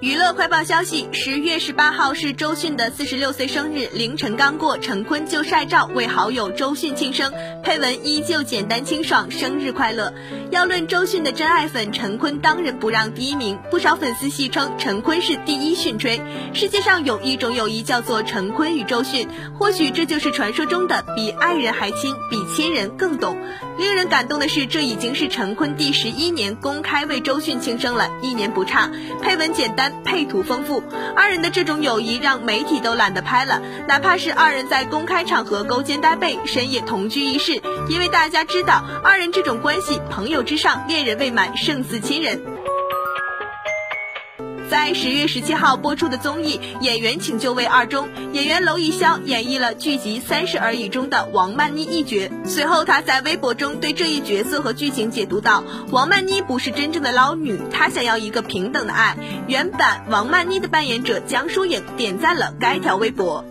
娱乐快报消息：十月十八号是周迅的四十六岁生日，凌晨刚过，陈坤就晒照为好友周迅庆生，配文依旧简单清爽，生日快乐。要论周迅的真爱粉，陈坤当仁不让第一名，不少粉丝戏称陈坤是第一迅吹。世界上有一种友谊叫做陈坤与周迅，或许这就是传说中的比爱人还亲，比亲人更懂。令人感动的是，这已经是陈坤第十一年公开为周迅庆生了，一年不差。配文简单。配图丰富，二人的这种友谊让媒体都懒得拍了。哪怕是二人在公开场合勾肩搭背、深夜同居一室，因为大家知道二人这种关系，朋友之上，恋人未满，胜似亲人。在十月十七号播出的综艺《演员请就位二》中，演员娄艺潇演绎了剧集《三十而已》中的王曼妮一角。随后，她在微博中对这一角色和剧情解读道：“王曼妮不是真正的捞女，她想要一个平等的爱。”原版王曼妮的扮演者江疏影点赞了该条微博。